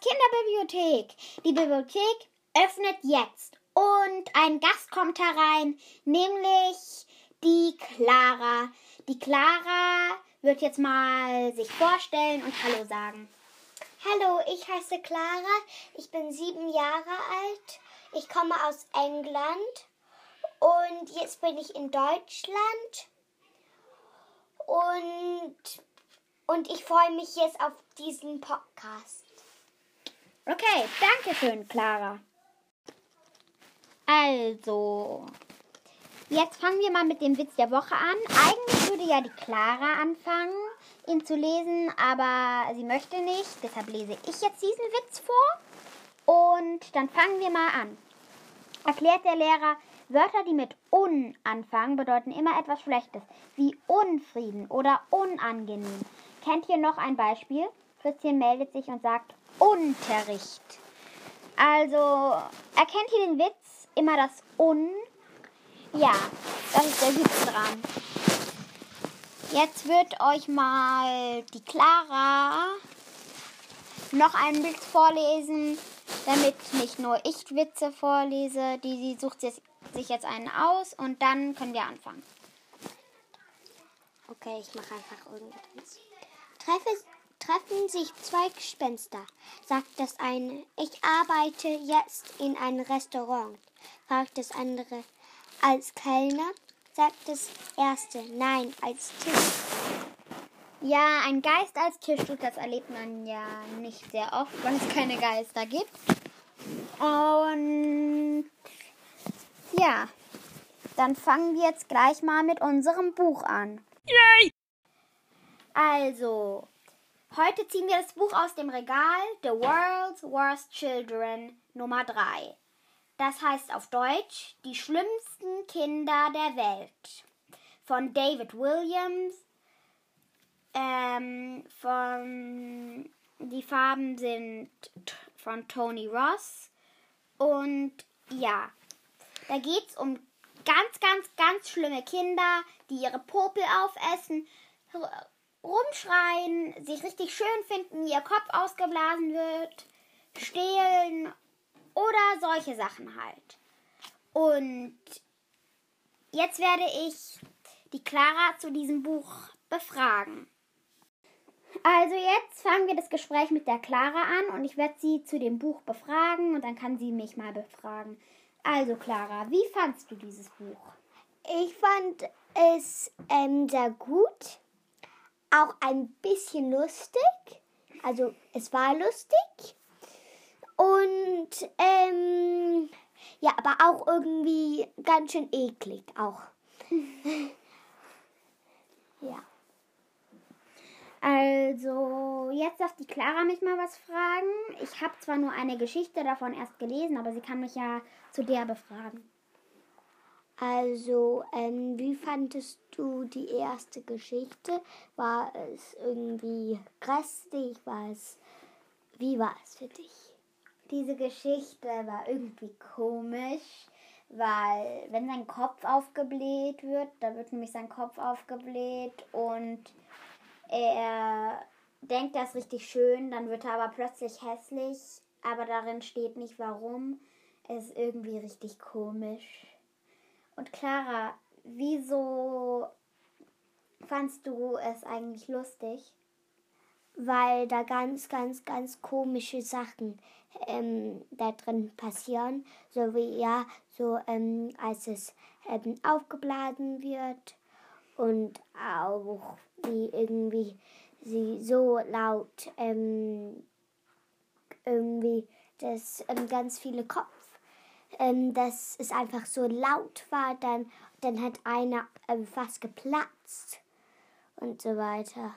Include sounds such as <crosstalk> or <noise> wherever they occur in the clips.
Kinderbibliothek. Die Bibliothek öffnet jetzt und ein Gast kommt herein, nämlich die Clara. Die Clara wird jetzt mal sich vorstellen und Hallo sagen. Hallo, ich heiße Clara. Ich bin sieben Jahre alt. Ich komme aus England und jetzt bin ich in Deutschland. Und, und ich freue mich jetzt auf diesen Podcast. Okay, danke schön, Clara. Also, jetzt fangen wir mal mit dem Witz der Woche an. Eigentlich würde ja die Clara anfangen, ihn zu lesen, aber sie möchte nicht. Deshalb lese ich jetzt diesen Witz vor. Und dann fangen wir mal an. Erklärt der Lehrer, Wörter, die mit un anfangen, bedeuten immer etwas Schlechtes, wie Unfrieden oder unangenehm. Kennt ihr noch ein Beispiel? Christian meldet sich und sagt Unterricht. Also, erkennt ihr den Witz? Immer das Un. Ja, das ist der Witz dran. Jetzt wird euch mal die Clara noch einen Witz vorlesen, damit nicht nur ich Witze vorlese. Die, die sucht sich jetzt einen aus und dann können wir anfangen. Okay, ich mache einfach irgendwas. Treffe, treffen sich zwei Gespenster, sagt das eine. Ich arbeite jetzt in einem Restaurant, fragt das andere. Als Kellner, sagt das erste. Nein, als Tisch. Ja, ein Geist als Tischtuch, das erlebt man ja nicht sehr oft, weil es keine Geister gibt. Und ja, dann fangen wir jetzt gleich mal mit unserem Buch an. Yay! Also, heute ziehen wir das Buch aus dem Regal The World's Worst Children Nummer 3. Das heißt auf Deutsch Die schlimmsten Kinder der Welt. Von David Williams. Ähm, von, die Farben sind von Tony Ross. Und ja, da geht es um ganz, ganz, ganz schlimme Kinder, die ihre Popel aufessen, rumschreien, sich richtig schön finden, ihr Kopf ausgeblasen wird, stehlen oder solche Sachen halt. Und jetzt werde ich die Clara zu diesem Buch befragen. Also jetzt fangen wir das Gespräch mit der Clara an und ich werde sie zu dem Buch befragen und dann kann sie mich mal befragen. Also Clara, wie fandst du dieses Buch? Ich fand es ähm, sehr gut, auch ein bisschen lustig. Also es war lustig und ähm, ja, aber auch irgendwie ganz schön eklig auch. <laughs> ja. Also, jetzt darf die Clara mich mal was fragen. Ich habe zwar nur eine Geschichte davon erst gelesen, aber sie kann mich ja zu der befragen. Also, ähm, wie fandest du die erste Geschichte? War es irgendwie grässlich? War es, wie war es für dich? Diese Geschichte war irgendwie komisch, weil wenn sein Kopf aufgebläht wird, da wird nämlich sein Kopf aufgebläht und er denkt, das ist richtig schön, dann wird er aber plötzlich hässlich, aber darin steht nicht warum. Es ist irgendwie richtig komisch. Und Clara, wieso fandst du es eigentlich lustig? Weil da ganz, ganz, ganz komische Sachen ähm, da drin passieren. So wie, ja, so ähm, als es ähm, aufgeblasen wird und auch wie irgendwie sie so laut ähm, irgendwie das ähm, ganz viele Kopf, ähm, dass es einfach so laut war, dann, dann hat einer ähm, fast geplatzt und so weiter.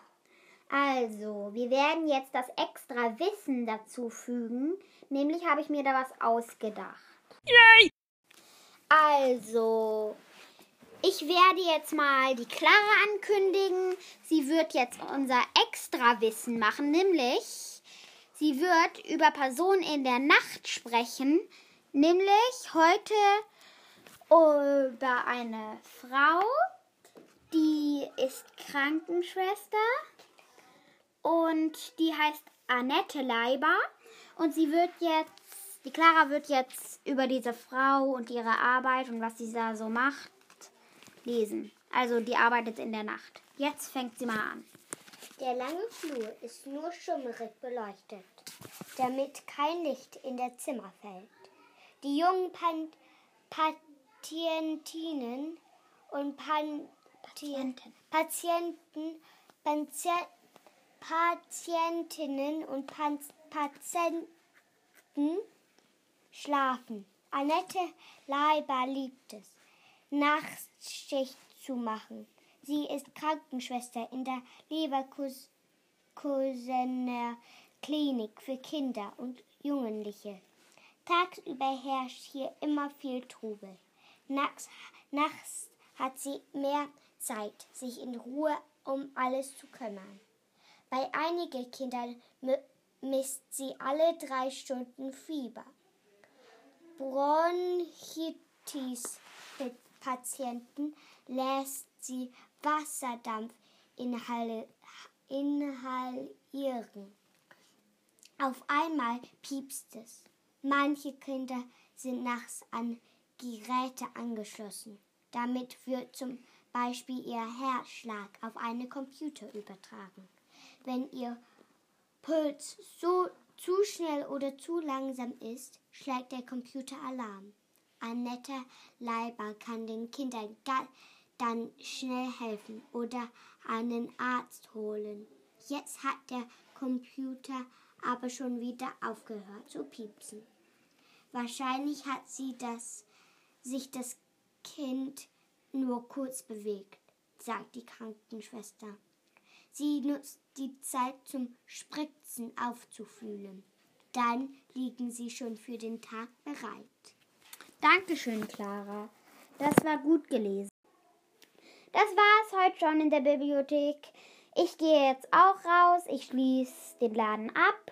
Also, wir werden jetzt das extra Wissen dazu fügen. Nämlich habe ich mir da was ausgedacht. Yay! Also, ich werde jetzt mal die Clara ankündigen. Sie wird jetzt unser Extrawissen machen, nämlich sie wird über Personen in der Nacht sprechen, nämlich heute über eine Frau, die ist Krankenschwester und die heißt Annette Leiber Und sie wird jetzt, die Clara wird jetzt über diese Frau und ihre Arbeit und was sie da so macht, lesen. Also die arbeitet in der Nacht. Jetzt fängt sie mal an. Der lange Flur ist nur schummerig beleuchtet, damit kein Licht in das Zimmer fällt. Die jungen Pan Patientinnen und Pan Patienten, Patienten, Panzi Patientinnen und Pan Patienten schlafen. Annette Leiber liebt es, Nachtschicht zu machen. Sie ist Krankenschwester in der Leverkusener Klinik für Kinder und Jugendliche. Tagsüber herrscht hier immer viel Trubel. Nachts, nachts hat sie mehr Zeit, sich in Ruhe um alles zu kümmern. Bei einigen Kindern misst sie alle drei Stunden Fieber. Bronchitis-Patienten lässt sie Wasserdampf inhalieren. Auf einmal piepst es. Manche Kinder sind nachts an Geräte angeschlossen. Damit wird zum Beispiel ihr Herzschlag auf einen Computer übertragen. Wenn ihr Puls so zu schnell oder zu langsam ist, schlägt der Computer Alarm. Ein netter Leiber kann den Kindern dann schnell helfen oder einen Arzt holen. Jetzt hat der Computer aber schon wieder aufgehört zu piepsen. Wahrscheinlich hat sie das, sich das Kind nur kurz bewegt, sagt die Krankenschwester. Sie nutzt die Zeit zum Spritzen aufzufühlen. Dann liegen sie schon für den Tag bereit. Dankeschön, Clara. Das war gut gelesen. Das war's heute schon in der Bibliothek. Ich gehe jetzt auch raus. Ich schließe den Laden ab.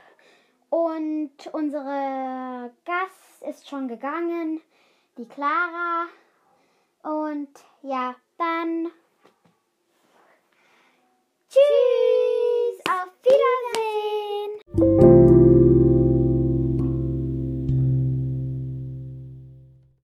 Und unsere Gast ist schon gegangen, die Clara. Und ja, dann tschüss, auf Wiedersehen.